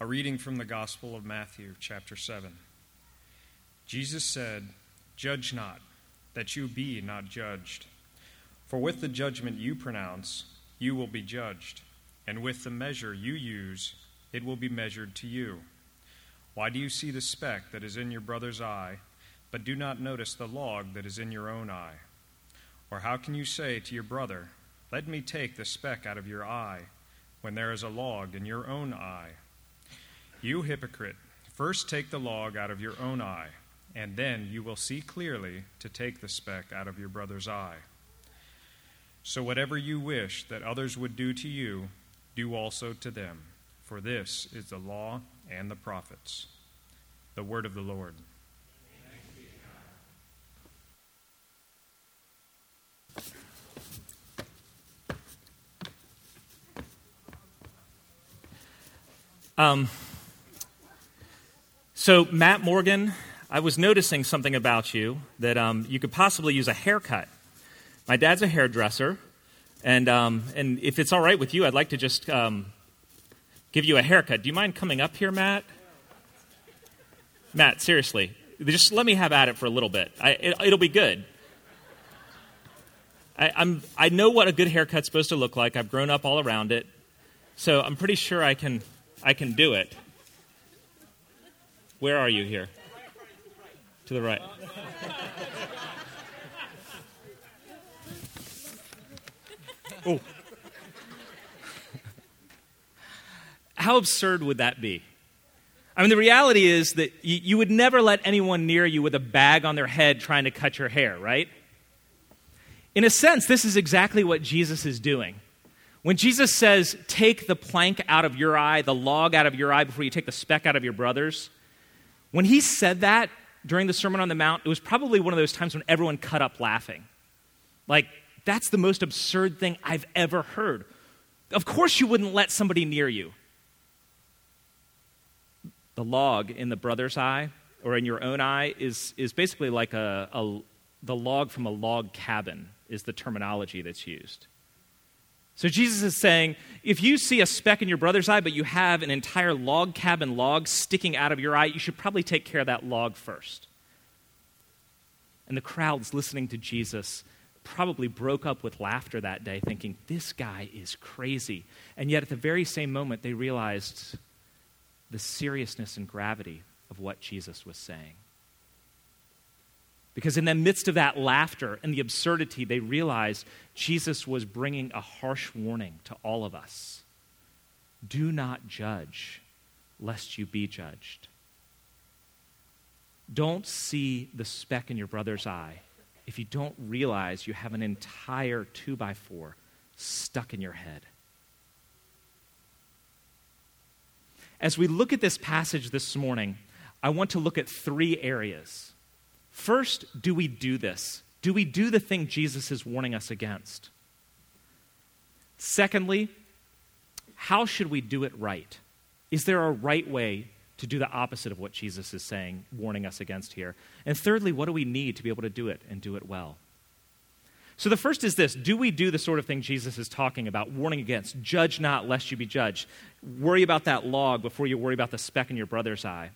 A reading from the Gospel of Matthew, chapter 7. Jesus said, Judge not, that you be not judged. For with the judgment you pronounce, you will be judged, and with the measure you use, it will be measured to you. Why do you see the speck that is in your brother's eye, but do not notice the log that is in your own eye? Or how can you say to your brother, Let me take the speck out of your eye, when there is a log in your own eye? You hypocrite, first take the log out of your own eye, and then you will see clearly to take the speck out of your brother's eye. So, whatever you wish that others would do to you, do also to them, for this is the law and the prophets. The word of the Lord. Um, so, Matt Morgan, I was noticing something about you that um, you could possibly use a haircut. My dad's a hairdresser, and, um, and if it's all right with you, I'd like to just um, give you a haircut. Do you mind coming up here, Matt? Matt, seriously, just let me have at it for a little bit. I, it, will be good. I, I'm, I know what a good haircut's supposed to look like. I've grown up all around it, so I'm pretty sure I can, I can do it. Where are you here? To the right. oh. How absurd would that be? I mean, the reality is that you, would never let anyone near you with a bag on their head trying to cut your hair, right? In a sense, this is exactly what Jesus is doing. When Jesus says, Take the plank out of your eye, the log out of your eye before you take the speck out of your brother's, when he said that during the Sermon on the Mount, it was probably one of those times when everyone cut up laughing. Like, that's the most absurd thing I've ever heard. Of course, you wouldn't let somebody near you. The log in the brother's eye or in your own eye is, is basically like a, a the log from a log cabin, is the terminology that's used. So Jesus is saying if you see a speck in your brother's eye, but you have an entire log cabin log sticking out of your eye, you should probably take care of that log first. And the crowds listening to Jesus probably broke up with laughter that day, thinking, this guy is crazy. And yet, at the very same moment, they realized the seriousness and gravity of what Jesus was saying. Because in the midst of that laughter and the absurdity, they realized Jesus was bringing a harsh warning to all of us Do not judge, lest you be judged. Don't see the speck in your brother's eye if you don't realize you have an entire two by four stuck in your head. As we look at this passage this morning, I want to look at three areas First, do we do this? Do we do the thing Jesus is warning us against? Secondly, how should we do it right? Is there a right way to do the opposite of what Jesus is saying, warning us against here? And thirdly, what do we need to be able to do it and do it well? So the first is this Do we do the sort of thing Jesus is talking about, warning against? Judge not, lest you be judged. Worry about that log before you worry about the speck in your brother's eye.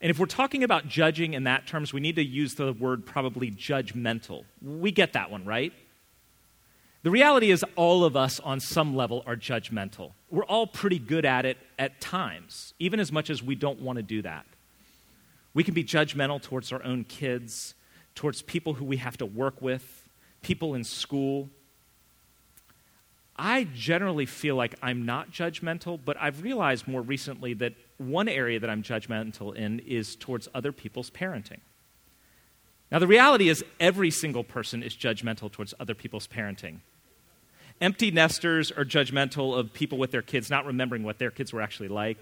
And if we're talking about judging in that terms, we need to use the word probably judgmental. We get that one, right? The reality is, all of us on some level are judgmental. We're all pretty good at it at times, even as much as we don't want to do that. We can be judgmental towards our own kids, towards people who we have to work with, people in school. I generally feel like I'm not judgmental, but I've realized more recently that one area that I'm judgmental in is towards other people's parenting. Now, the reality is, every single person is judgmental towards other people's parenting. Empty nesters are judgmental of people with their kids not remembering what their kids were actually like.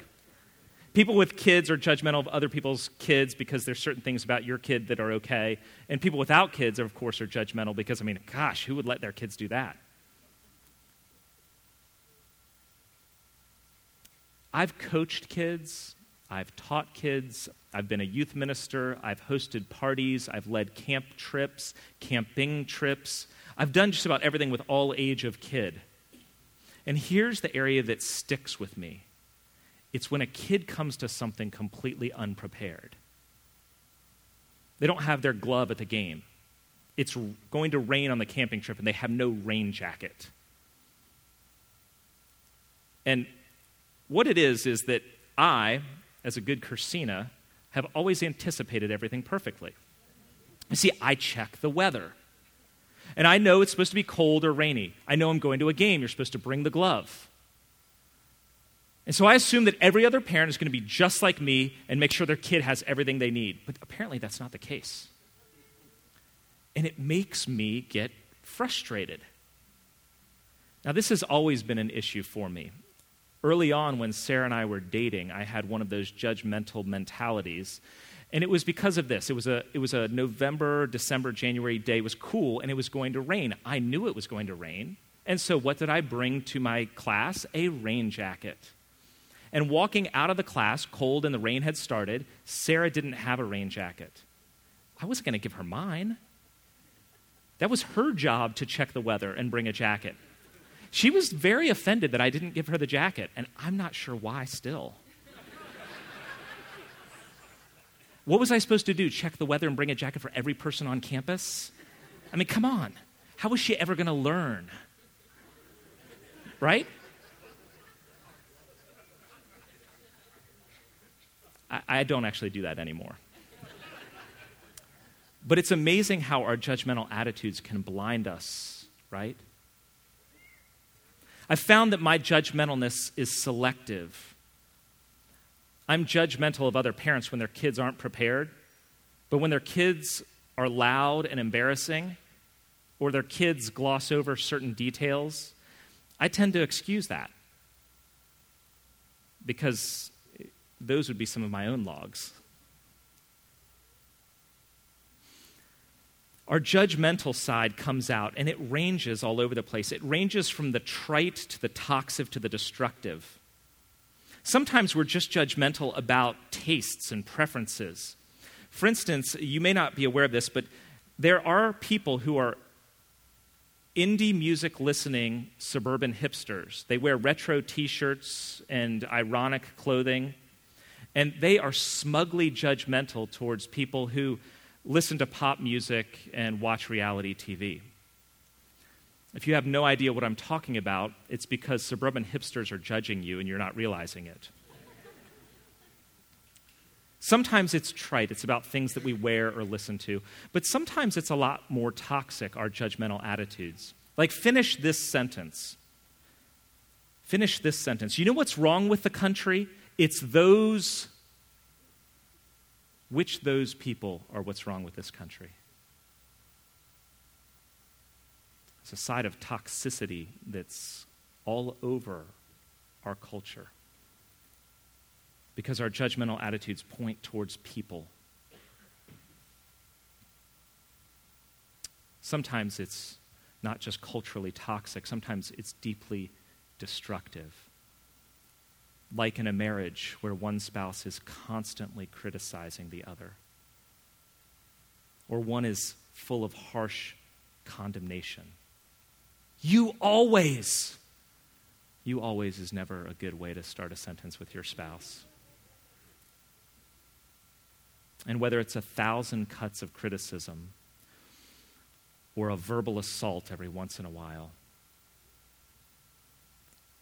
People with kids are judgmental of other people's kids because there's certain things about your kid that are okay. And people without kids, of course, are judgmental because, I mean, gosh, who would let their kids do that? I've coached kids, I've taught kids, I've been a youth minister, I've hosted parties, I've led camp trips, camping trips. I've done just about everything with all age of kid. And here's the area that sticks with me It's when a kid comes to something completely unprepared. They don't have their glove at the game. It's going to rain on the camping trip and they have no rain jacket. And what it is, is that I, as a good Cursina, have always anticipated everything perfectly. You see, I check the weather. And I know it's supposed to be cold or rainy. I know I'm going to a game. You're supposed to bring the glove. And so I assume that every other parent is going to be just like me and make sure their kid has everything they need. But apparently, that's not the case. And it makes me get frustrated. Now, this has always been an issue for me. Early on, when Sarah and I were dating, I had one of those judgmental mentalities. And it was because of this. It was a, it was a November, December, January day. It was cool, and it was going to rain. I knew it was going to rain. And so, what did I bring to my class? A rain jacket. And walking out of the class, cold and the rain had started, Sarah didn't have a rain jacket. I wasn't going to give her mine. That was her job to check the weather and bring a jacket. She was very offended that I didn't give her the jacket, and I'm not sure why still. what was I supposed to do? Check the weather and bring a jacket for every person on campus? I mean, come on. How was she ever going to learn? Right? I, I don't actually do that anymore. But it's amazing how our judgmental attitudes can blind us, right? I've found that my judgmentalness is selective. I'm judgmental of other parents when their kids aren't prepared, but when their kids are loud and embarrassing, or their kids gloss over certain details, I tend to excuse that because those would be some of my own logs. Our judgmental side comes out and it ranges all over the place. It ranges from the trite to the toxic to the destructive. Sometimes we're just judgmental about tastes and preferences. For instance, you may not be aware of this, but there are people who are indie music listening suburban hipsters. They wear retro t shirts and ironic clothing. And they are smugly judgmental towards people who listen to pop music and watch reality TV. If you have no idea what I'm talking about, it's because suburban hipsters are judging you and you're not realizing it. Sometimes it's trite, it's about things that we wear or listen to, but sometimes it's a lot more toxic, our judgmental attitudes. Like, finish this sentence. Finish this sentence. You know what's wrong with the country? It's those, which those people are what's wrong with this country. It's a side of toxicity that's all over our culture because our judgmental attitudes point towards people. Sometimes it's not just culturally toxic, sometimes it's deeply destructive like in a marriage where one spouse is constantly criticizing the other, or one is full of harsh condemnation. You always. You always is never a good way to start a sentence with your spouse. And whether it's a thousand cuts of criticism or a verbal assault every once in a while,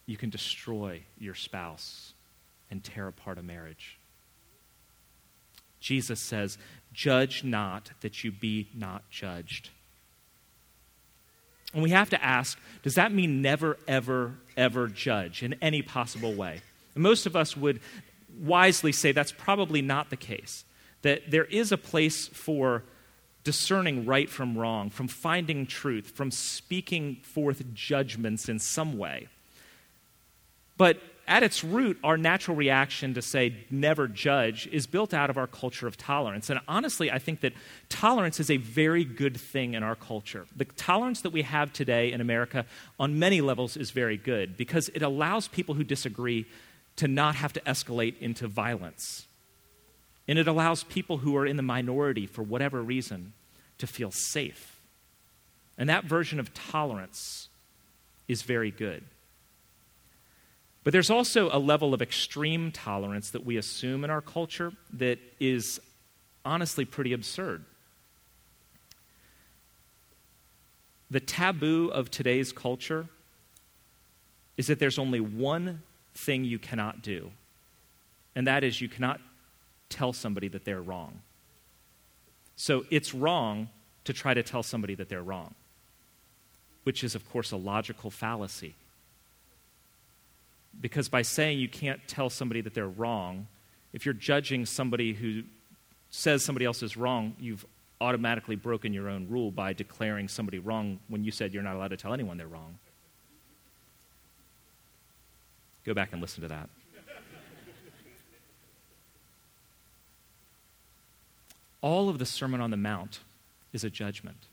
you can destroy your spouse and tear apart a marriage. Jesus says, Judge not that you be not judged. And we have to ask does that mean never, ever, ever judge in any possible way? And most of us would wisely say that's probably not the case. That there is a place for discerning right from wrong, from finding truth, from speaking forth judgments in some way. But at its root, our natural reaction to say never judge is built out of our culture of tolerance. And honestly, I think that tolerance is a very good thing in our culture. The tolerance that we have today in America on many levels is very good because it allows people who disagree to not have to escalate into violence. And it allows people who are in the minority for whatever reason to feel safe. And that version of tolerance is very good. But there's also a level of extreme tolerance that we assume in our culture that is honestly pretty absurd. The taboo of today's culture is that there's only one thing you cannot do, and that is you cannot tell somebody that they're wrong. So it's wrong to try to tell somebody that they're wrong, which is, of course, a logical fallacy. Because by saying you can't tell somebody that they're wrong, if you're judging somebody who says somebody else is wrong, you've automatically broken your own rule by declaring somebody wrong when you said you're not allowed to tell anyone they're wrong. Go back and listen to that. All of the Sermon on the Mount is a judgment.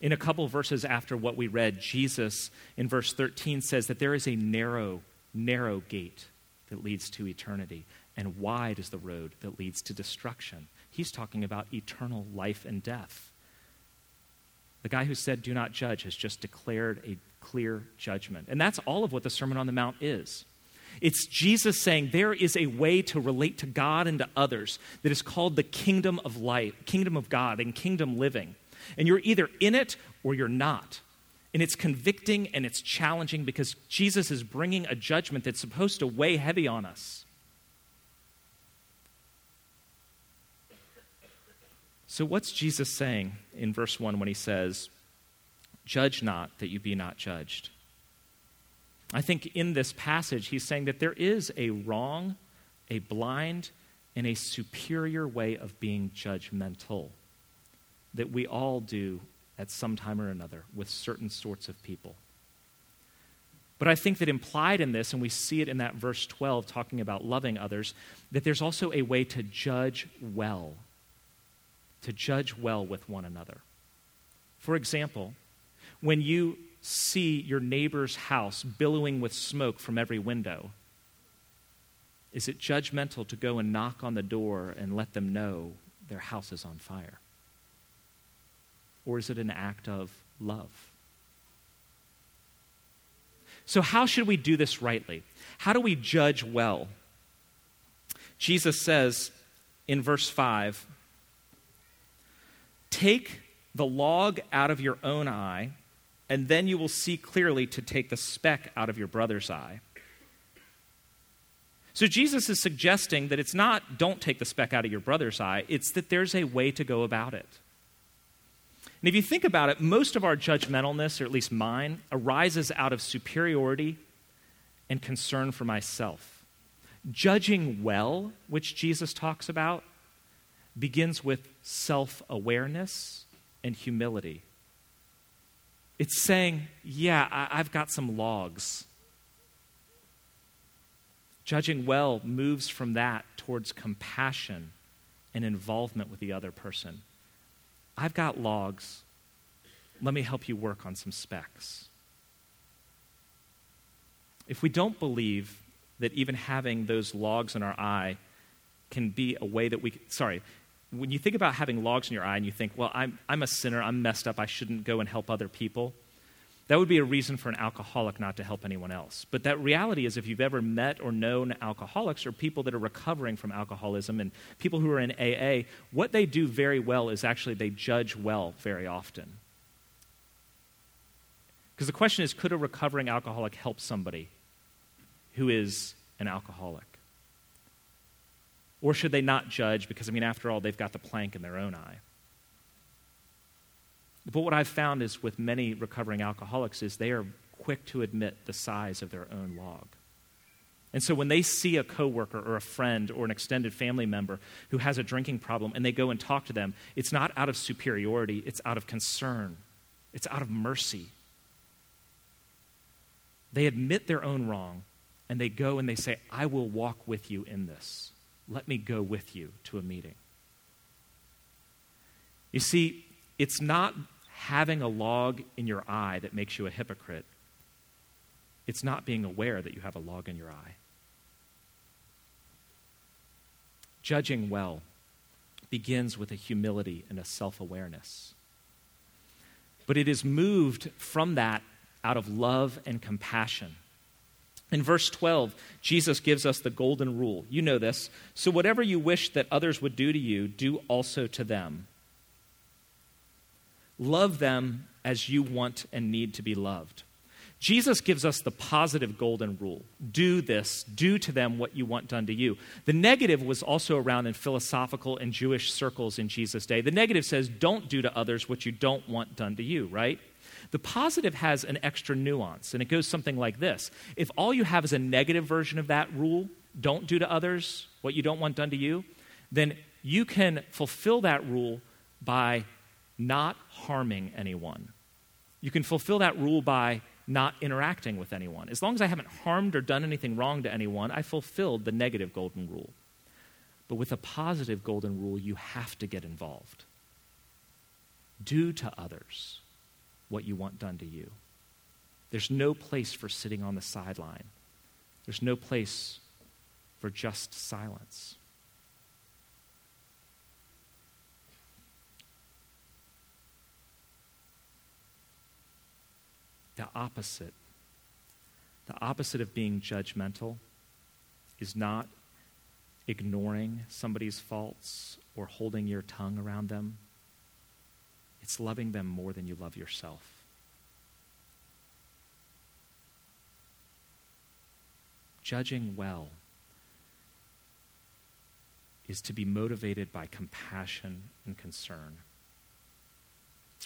In a couple verses after what we read, Jesus in verse 13 says that there is a narrow, narrow gate that leads to eternity, and wide is the road that leads to destruction. He's talking about eternal life and death. The guy who said, Do not judge, has just declared a clear judgment. And that's all of what the Sermon on the Mount is. It's Jesus saying there is a way to relate to God and to others that is called the kingdom of life, kingdom of God, and kingdom living. And you're either in it or you're not. And it's convicting and it's challenging because Jesus is bringing a judgment that's supposed to weigh heavy on us. So, what's Jesus saying in verse 1 when he says, Judge not that you be not judged? I think in this passage, he's saying that there is a wrong, a blind, and a superior way of being judgmental that we all do at some time or another with certain sorts of people. But I think that implied in this, and we see it in that verse 12 talking about loving others, that there's also a way to judge well, to judge well with one another. For example, when you see your neighbor's house billowing with smoke from every window, is it judgmental to go and knock on the door and let them know their house is on fire? Or is it an act of love? So, how should we do this rightly? How do we judge well? Jesus says in verse 5 Take the log out of your own eye, and then you will see clearly to take the speck out of your brother's eye. So, Jesus is suggesting that it's not don't take the speck out of your brother's eye, it's that there's a way to go about it. And if you think about it, most of our judgmentalness, or at least mine, arises out of superiority and concern for myself. Judging well, which Jesus talks about, begins with self awareness and humility. It's saying, yeah, I- have got some logs. Judging well moves from that towards compassion and involvement with the other person. I've got logs. Let me help you work on some specks. If we don't believe that even having those logs in our eye can be a way that we, sorry, when you think about having logs in your eye and you think, well, I'm, I'm a sinner, I'm messed up, I shouldn't go and help other people, that would be a reason for an alcoholic not to help anyone else. But that reality is, if you've ever met or known alcoholics or people that are recovering from alcoholism and people who are in AA, what they do very well is actually they judge well very often. Because the question is could a recovering alcoholic help somebody who is an alcoholic? Or should they not judge because, I mean, after all, they've got the plank in their own eye? But what I've found is with many recovering alcoholics is they are quick to admit the size of their own log. And so when they see a coworker or a friend or an extended family member who has a drinking problem and they go and talk to them, it's not out of superiority, it's out of concern. It's out of mercy. They admit their own wrong and they go and they say, I will walk with you in this. Let me go with you to a meeting. You see, it's not having a log in your eye that makes you a hypocrite. It's not being aware that you have a log in your eye. Judging well begins with a humility and a self awareness. But it is moved from that out of love and compassion. In verse 12, Jesus gives us the golden rule. You know this. So, whatever you wish that others would do to you, do also to them. Love them as you want and need to be loved. Jesus gives us the positive golden rule do this, do to them what you want done to you. The negative was also around in philosophical and Jewish circles in Jesus' day. The negative says, don't do to others what you don't want done to you, right? The positive has an extra nuance, and it goes something like this If all you have is a negative version of that rule, don't do to others what you don't want done to you, then you can fulfill that rule by not harming anyone. You can fulfill that rule by not interacting with anyone. As long as I haven't harmed or done anything wrong to anyone, I fulfilled the negative golden rule. But with a positive golden rule, you have to get involved. Do to others what you want done to you. There's no place for sitting on the sideline, there's no place for just silence. The opposite. The opposite of being judgmental is not ignoring somebody's faults or holding your tongue around them. It's loving them more than you love yourself. Judging well is to be motivated by compassion and concern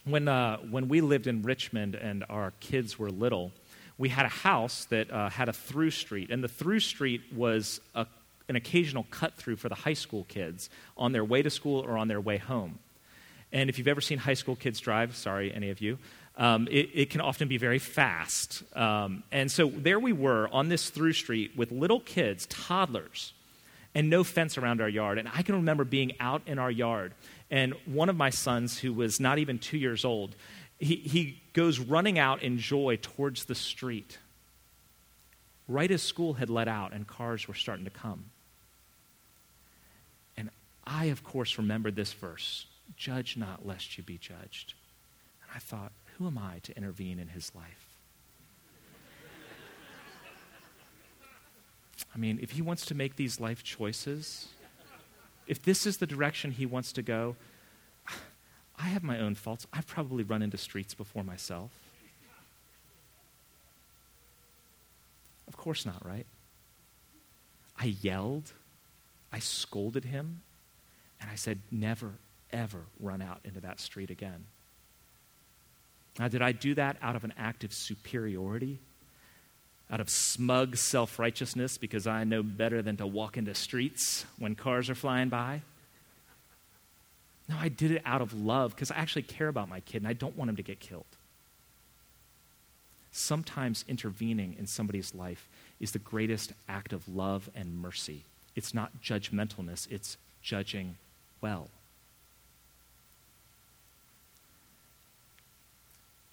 when, uh, when we lived in Richmond and our kids were little, we had a house that uh, had a through street, and the through street was a, an occasional cut through for the high school kids on their way to school or on their way home. And if you've ever seen high school kids drive, sorry, any of you, um, it, it, can often be very fast. Um, and so there we were on this through street with little kids, toddlers, and no fence around our yard. And I can remember being out in our yard and one of my sons, who was not even two years old, he, he goes running out in joy towards the street. Right as school had let out and cars were starting to come. And I, of course, remembered this verse Judge not, lest you be judged. And I thought, who am I to intervene in his life? I mean, if he wants to make these life choices, if this is the direction he wants to go, I have my own faults. I've probably run into streets before myself. Of course not, right? I yelled, I scolded him, and I said, never, ever run out into that street again. Now, did I do that out of an act of superiority? Out of smug self righteousness because I know better than to walk into streets when cars are flying by. No, I did it out of love because I actually care about my kid and I don't want him to get killed. Sometimes intervening in somebody's life is the greatest act of love and mercy. It's not judgmentalness, it's judging well.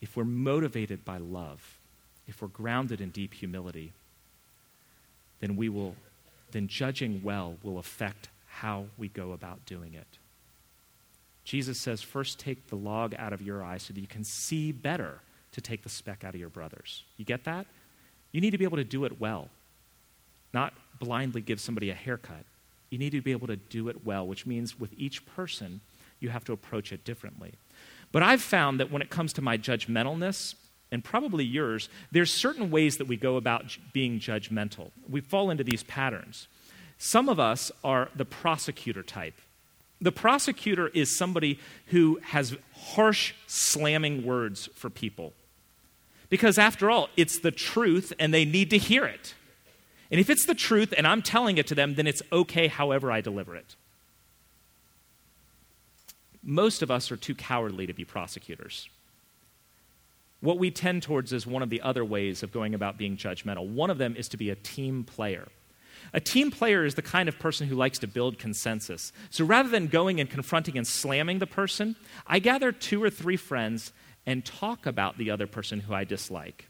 If we're motivated by love, if we're grounded in deep humility, then we will, then judging well will affect how we go about doing it. Jesus says, first take the log out of your eye so that you can see better to take the speck out of your brother's. You get that? You need to be able to do it well, not blindly give somebody a haircut. You need to be able to do it well, which means with each person, you have to approach it differently. But I've found that when it comes to my judgmentalness, and probably yours, there's certain ways that we go about being judgmental. We fall into these patterns. Some of us are the prosecutor type. The prosecutor is somebody who has harsh, slamming words for people. Because after all, it's the truth and they need to hear it. And if it's the truth and I'm telling it to them, then it's okay however I deliver it. Most of us are too cowardly to be prosecutors. What we tend towards is one of the other ways of going about being judgmental. One of them is to be a team player. A team player is the kind of person who likes to build consensus. So rather than going and confronting and slamming the person, I gather two or three friends and talk about the other person who I dislike.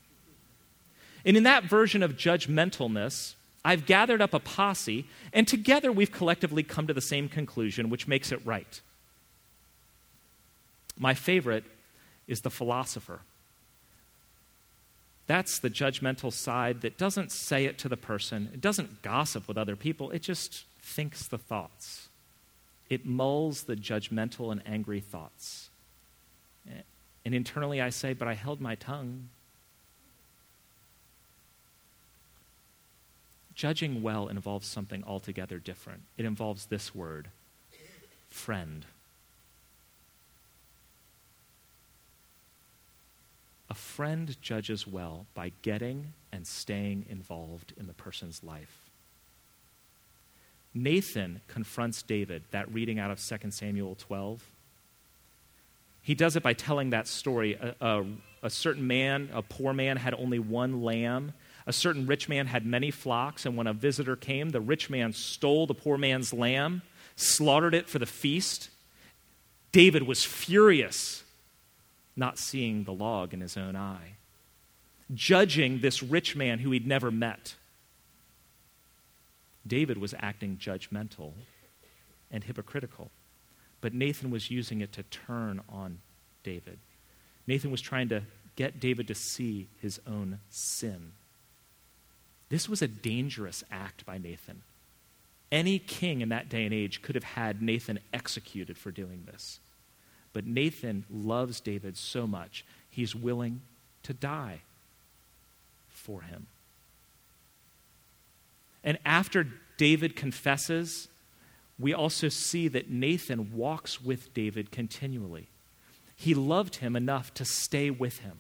And in that version of judgmentalness, I've gathered up a posse, and together we've collectively come to the same conclusion, which makes it right. My favorite is the philosopher. That's the judgmental side that doesn't say it to the person, it doesn't gossip with other people, it just thinks the thoughts. It mulls the judgmental and angry thoughts. And internally I say, But I held my tongue. Judging well involves something altogether different. It involves this word friend. A friend judges well by getting and staying involved in the person's life. Nathan confronts David, that reading out of 2 Samuel 12. He does it by telling that story. A, a, a certain man, a poor man, had only one lamb a certain rich man had many flocks, and when a visitor came, the rich man stole the poor man's lamb, slaughtered it for the feast. David was furious, not seeing the log in his own eye, judging this rich man who he'd never met. David was acting judgmental and hypocritical, but Nathan was using it to turn on David. Nathan was trying to get David to see his own sin. This was a dangerous act by Nathan. Any king in that day and age could have had Nathan executed for doing this. But Nathan loves David so much, he's willing to die for him. And after David confesses, we also see that Nathan walks with David continually. He loved him enough to stay with him.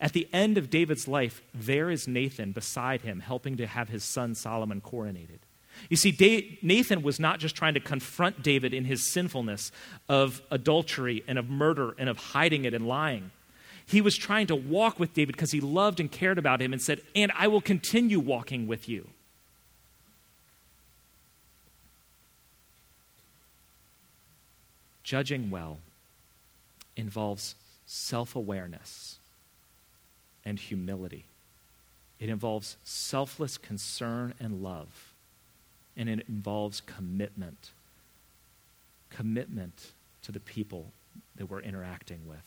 At the end of David's life, there is Nathan beside him, helping to have his son Solomon coronated. You see, Nathan was not just trying to confront David in his sinfulness of adultery and of murder and of hiding it and lying. He was trying to walk with David because he loved and cared about him and said, And I will continue walking with you. Judging well involves self awareness and humility. It involves selfless concern and love. And it involves commitment. Commitment to the people that we're interacting with.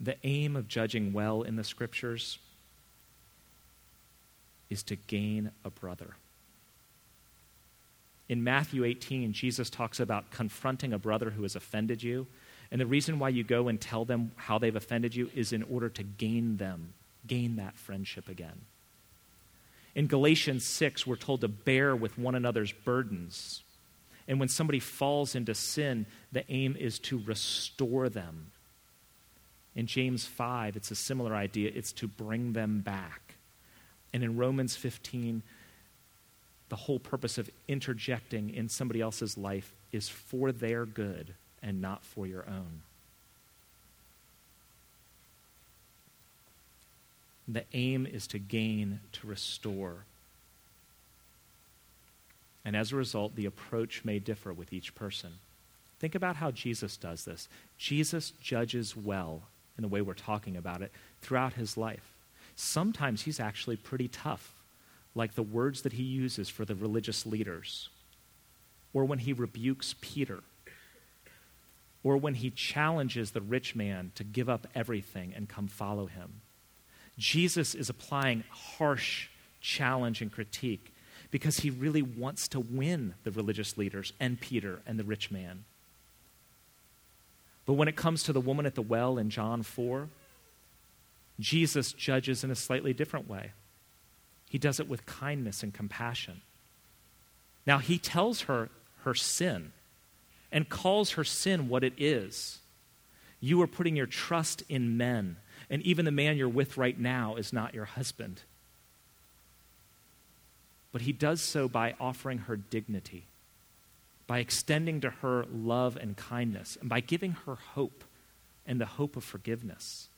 The aim of judging well in the scriptures is to gain a brother. In Matthew 18, Jesus talks about confronting a brother who has offended you and the reason why you go and tell them how they've offended you is in order to gain them, gain that friendship again. In Galatians 6, we're told to bear with one another's burdens. And when somebody falls into sin, the aim is to restore them. In James 5, it's a similar idea it's to bring them back. And in Romans 15, the whole purpose of interjecting in somebody else's life is for their good and not for your own. The aim is to gain, to restore. And as a result, the approach may differ with each person. Think about how Jesus does this. Jesus judges well in the way we're talking about it throughout his life. Sometimes he's actually pretty tough, like the words that he uses for the religious leaders, or when he rebukes Peter or when he challenges the rich man to give up everything and come follow him. Jesus is applying harsh challenge and critique because he really wants to win the religious leaders and Peter and the rich man. But when it comes to the woman at the well in John 4, Jesus judges in a slightly different way. He does it with kindness and compassion. Now, he tells her her sin and calls her sin what it is. You are putting your trust in men, and even the man you're with right now is not your husband. But he does so by offering her dignity, by extending to her love and kindness, and by giving her hope and the hope of forgiveness.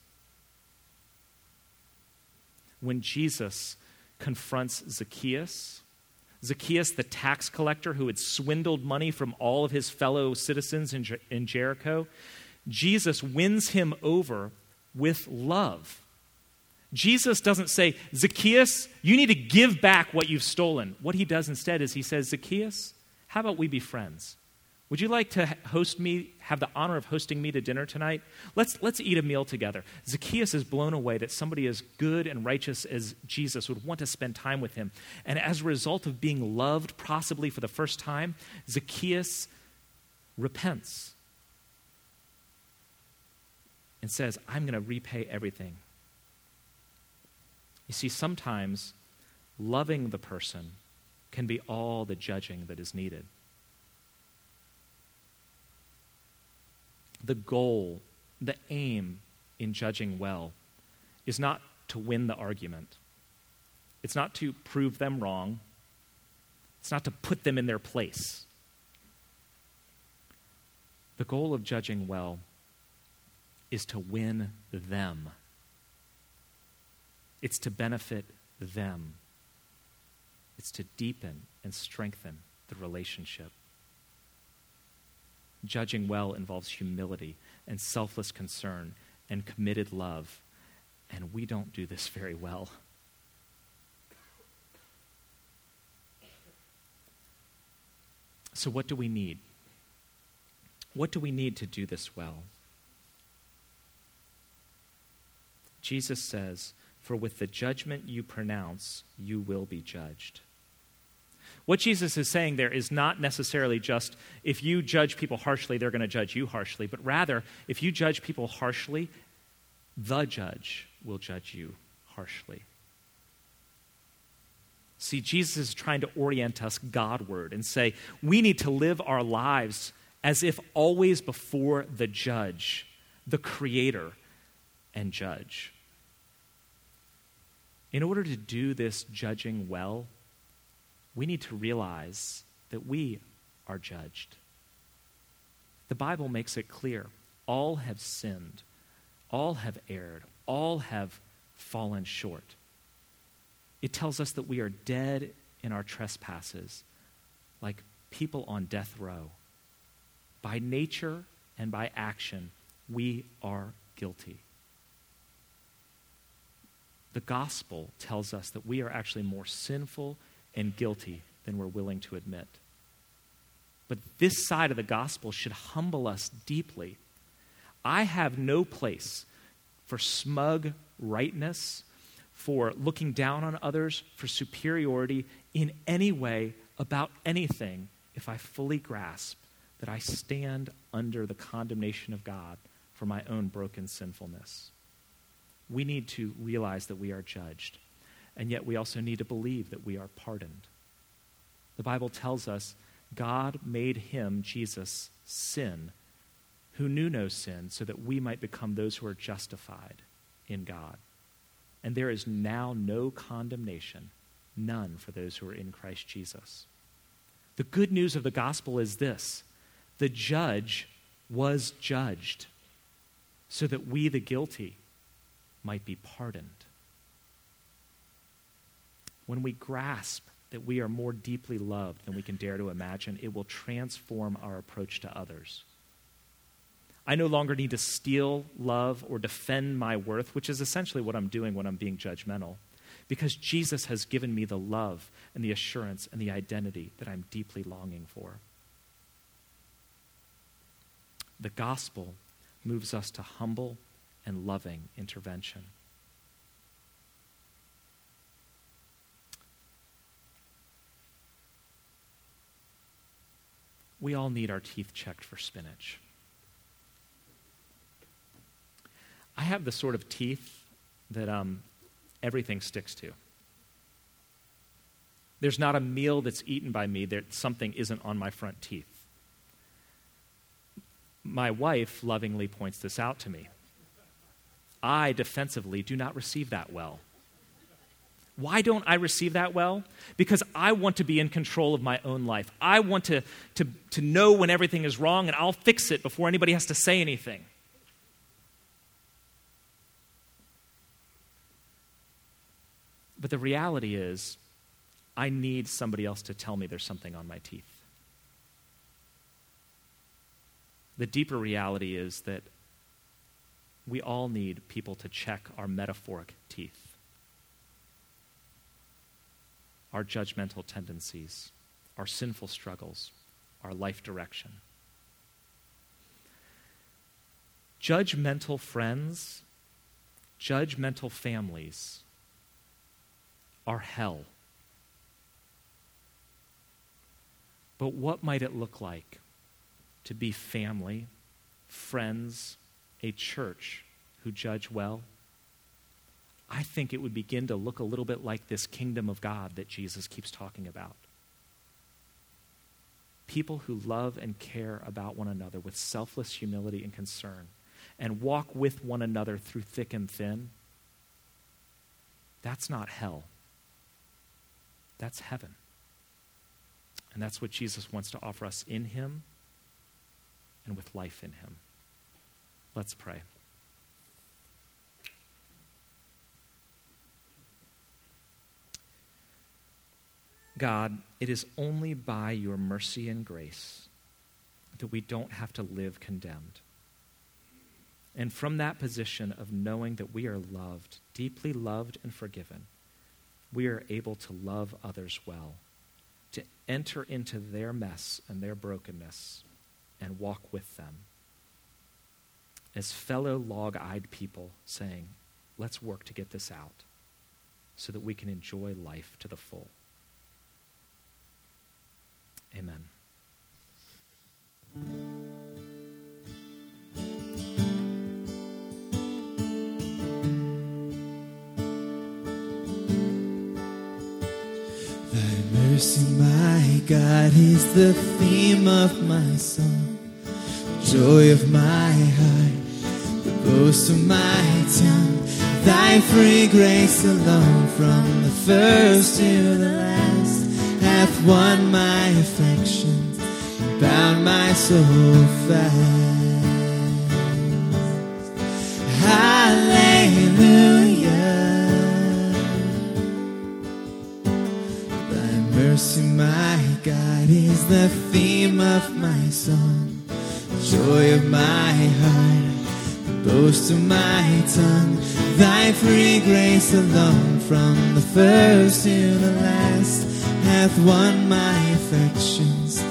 When Jesus confronts Zacchaeus, Zacchaeus, the tax collector who had swindled money from all of his fellow citizens in, Jer- in Jericho, Jesus wins him over with love. Jesus doesn't say, Zacchaeus, you need to give back what you've stolen. What he does instead is he says, Zacchaeus, how about we be friends? Would you like to host me, have the honor of hosting me to dinner tonight? Let's, let's eat a meal together. Zacchaeus is blown away that somebody as good and righteous as Jesus would want to spend time with him. And as a result of being loved, possibly for the first time, Zacchaeus repents and says, I'm going to repay everything. You see, sometimes loving the person can be all the judging that is needed. the goal, the aim in judging well is not to win the argument. It's not to prove them wrong. It's not to put them in their place. The goal of judging well is to win them. It's to benefit them. It's to deepen and strengthen the relationship. Judging well involves humility and selfless concern and committed love. And we don't do this very well. So, what do we need? What do we need to do this well? Jesus says, For with the judgment you pronounce, you will be judged. What Jesus is saying there is not necessarily just if you judge people harshly, they're going to judge you harshly, but rather, if you judge people harshly, the judge will judge you harshly. See, Jesus is trying to orient us Godward and say we need to live our lives as if always before the judge, the creator and judge. In order to do this judging well, we need to realize that we are judged. The Bible makes it clear all have sinned, all have erred, all have fallen short. It tells us that we are dead in our trespasses, like people on death row. By nature and by action, we are guilty. The gospel tells us that we are actually more sinful and guilty than we're willing to admit. But this side of the gospel should humble us deeply. I have no place for smug rightness, for looking down on others, for superiority in any way about anything if I fully grasp that I stand under the condemnation of God for my own broken sinfulness. We need to realize that we are judged and yet we also need to believe that we are pardoned. The Bible tells us God made him, Jesus, sin, who knew no sin, so that we might become those who are justified in God. And there is now no condemnation, none for those who are in Christ Jesus. The good news of the gospel is this the judge was judged so that we, the guilty, might be pardoned when we grasp that we are more deeply loved than we can dare to imagine, it will transform our approach to others. I no longer need to steal love or defend my worth, which is essentially what I'm doing when I'm being judgmental, because Jesus has given me the love and the assurance and the identity that I'm deeply longing for. The gospel moves us to humble and loving intervention. we all need our teeth checked for spinach. I have the sort of teeth that um, everything sticks to. There's not a meal that's eaten by me that something isn't on my front teeth. My wife lovingly points this out to me. I defensively do not receive that well. Why don't I receive that well? Because I want to be in control of my own life. I want to, to, to know when everything is wrong, and I'll fix it before anybody has to say anything. But the reality is, I need somebody else to tell me there's something on my teeth. The deeper reality is that we all need people to check our metaphoric teeth, our judgmental tendencies, our sinful struggles, our life direction. Judgmental friends, judgmental families are hell. But what might it look like to be family, friends, a church who judge well? I think it would begin to look a little bit like this kingdom of God that Jesus keeps talking about. People who love and care about one another with selfless humility and concern and walk with one another through thick and thin. That's not hell. That's heaven. And that's what Jesus wants to offer us in Him and with life in Him. Let's pray. God, it is only by your mercy and grace that we don't have to live condemned. And from that position of knowing that we are loved, deeply loved and forgiven, we are able to love others well to enter into their mess and their brokenness and walk with them as fellow log eyed people, saying, Let's work to get this out so that we can enjoy life to the full. Amen. Thy mercy, my God, is the theme of my song, joy of my heart, the to my tongue. Thy free grace alone, from the first to the last, hath won my affections, bound my soul fast. Hallelujah. Thy mercy, my God, is the theme of my song, joy of my heart, Close to my tongue, thy free grace alone, from the first to the last, hath won my affections,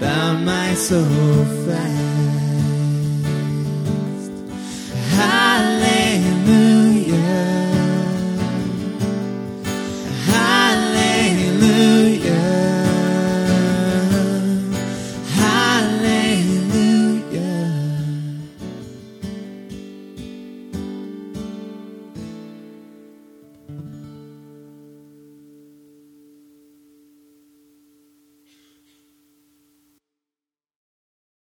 bound my soul fast. Hallelujah.